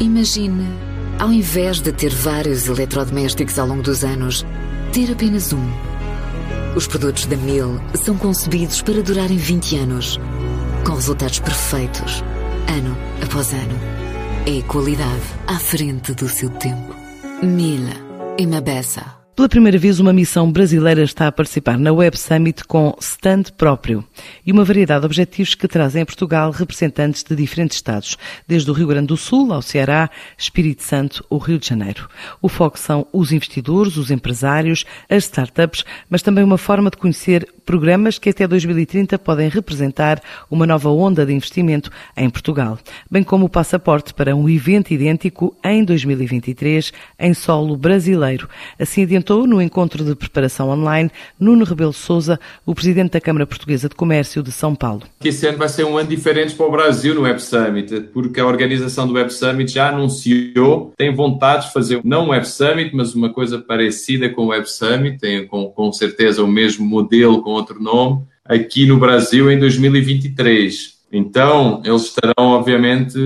Imagine, ao invés de ter vários eletrodomésticos ao longo dos anos, ter apenas um. Os produtos da Mil são concebidos para durarem 20 anos, com resultados perfeitos, ano após ano. É qualidade à frente do seu tempo. Mil, uma beça. Pela primeira vez, uma missão brasileira está a participar na Web Summit com stand próprio e uma variedade de objetivos que trazem a Portugal representantes de diferentes estados, desde o Rio Grande do Sul ao Ceará, Espírito Santo ou Rio de Janeiro. O foco são os investidores, os empresários, as startups, mas também uma forma de conhecer programas que até 2030 podem representar uma nova onda de investimento em Portugal, bem como o passaporte para um evento idêntico em 2023 em solo brasileiro. Assim adiantou no encontro de preparação online Nuno Rebelo Souza, o presidente da Câmara Portuguesa de Comércio de São Paulo. Esse ano vai ser um ano diferente para o Brasil no Web Summit, porque a organização do Web Summit já anunciou, tem vontade de fazer não um Web Summit, mas uma coisa parecida com o Web Summit, tem com, com certeza o mesmo modelo com outro nome, aqui no Brasil em 2023. Então, eles estarão, obviamente,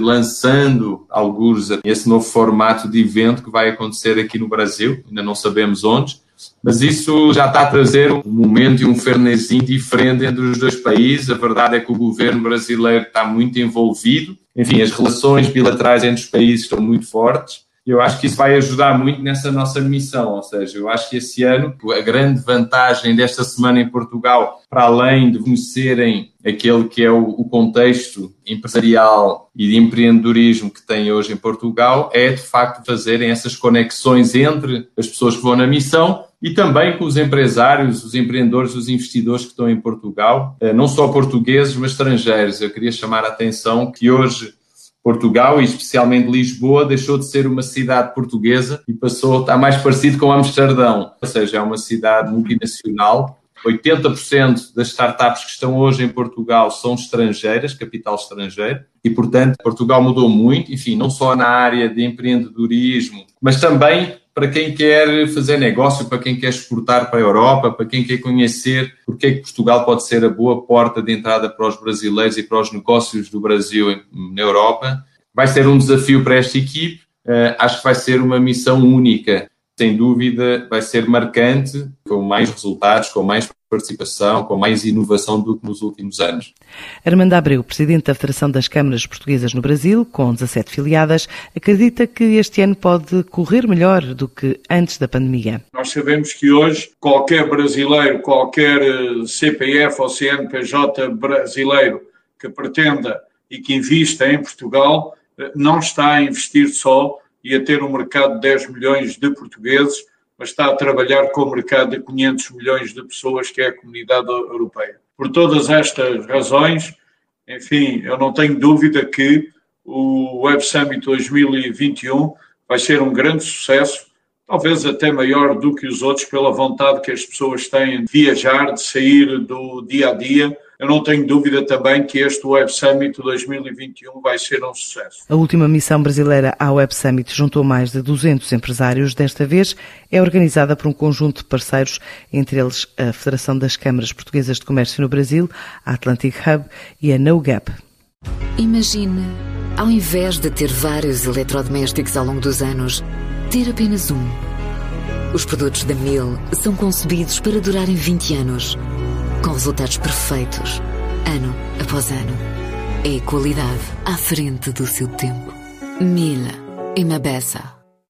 lançando alguns esse novo formato de evento que vai acontecer aqui no Brasil, ainda não sabemos onde, mas isso já está a trazer um momento e um fernezinho diferente entre os dois países. A verdade é que o governo brasileiro está muito envolvido, enfim, as relações bilaterais entre os países estão muito fortes eu acho que isso vai ajudar muito nessa nossa missão. Ou seja, eu acho que esse ano a grande vantagem desta semana em Portugal, para além de conhecerem aquele que é o, contexto empresarial e de empreendedorismo que tem hoje em Portugal, é de facto fazerem essas conexões entre as pessoas que vão na missão e também com os empresários, os empreendedores, os investidores que estão em Portugal, eh, não só portugueses, mas estrangeiros. Eu queria chamar a atenção que hoje Portugal e especialmente Lisboa deixou de ser uma cidade portuguesa e passou a estar mais parecido com Amsterdão, ou seja, é uma cidade multinacional. 80% das startups que estão hoje em Portugal são estrangeiras, capital estrangeiro, e portanto Portugal mudou muito, enfim, não só na área de empreendedorismo, mas também para quem quer fazer negócio, para quem quer exportar para a Europa, para quem quer conhecer porque é que Portugal pode ser a boa porta de entrada para os brasileiros e para os negócios do Brasil na Europa. Vai ser um desafio para esta equipe. Uh, acho que vai ser uma missão única sem dúvida, vai ser marcante, com mais resultados, com mais participação, com mais inovação do que nos últimos anos. Armando Abreu, presidente da Federação das Câmaras Portuguesas no Brasil, com 17 filiadas, acredita que este ano pode correr melhor do que antes da pandemia. Nós sabemos que hoje qualquer brasileiro, qualquer eh, CPF ou CNPJ brasileiro que pretenda e que invista em Portugal, eh, não está a investir só e a ter um mercado de 10 milhões de portugueses, mas está a trabalhar com o mercado de 500 milhões de pessoas, que é a comunidade europeia. Por todas estas razões, enfim, eu não tenho dúvida que o Web Summit 2021 vai ser um grande sucesso, talvez até maior do que os outros, pela vontade que as pessoas têm de viajar, de sair do dia a dia eu não tenho dúvida também que este Web Summit 2021 vai ser um sucesso. A última missão brasileira à Web Summit juntou mais de 200 empresários. Desta vez é organizada por um conjunto de parceiros, entre eles a Federação das Câmaras Portuguesas de Comércio no Brasil, a Atlantic Hub e a NoGap. Imagine, ao invés de ter vários eletrodomésticos ao longo dos anos, ter apenas um. Os produtos da Mil são concebidos para durarem 20 anos com resultados perfeitos, ano após ano. É qualidade à frente do seu tempo. Mila e Mabessa.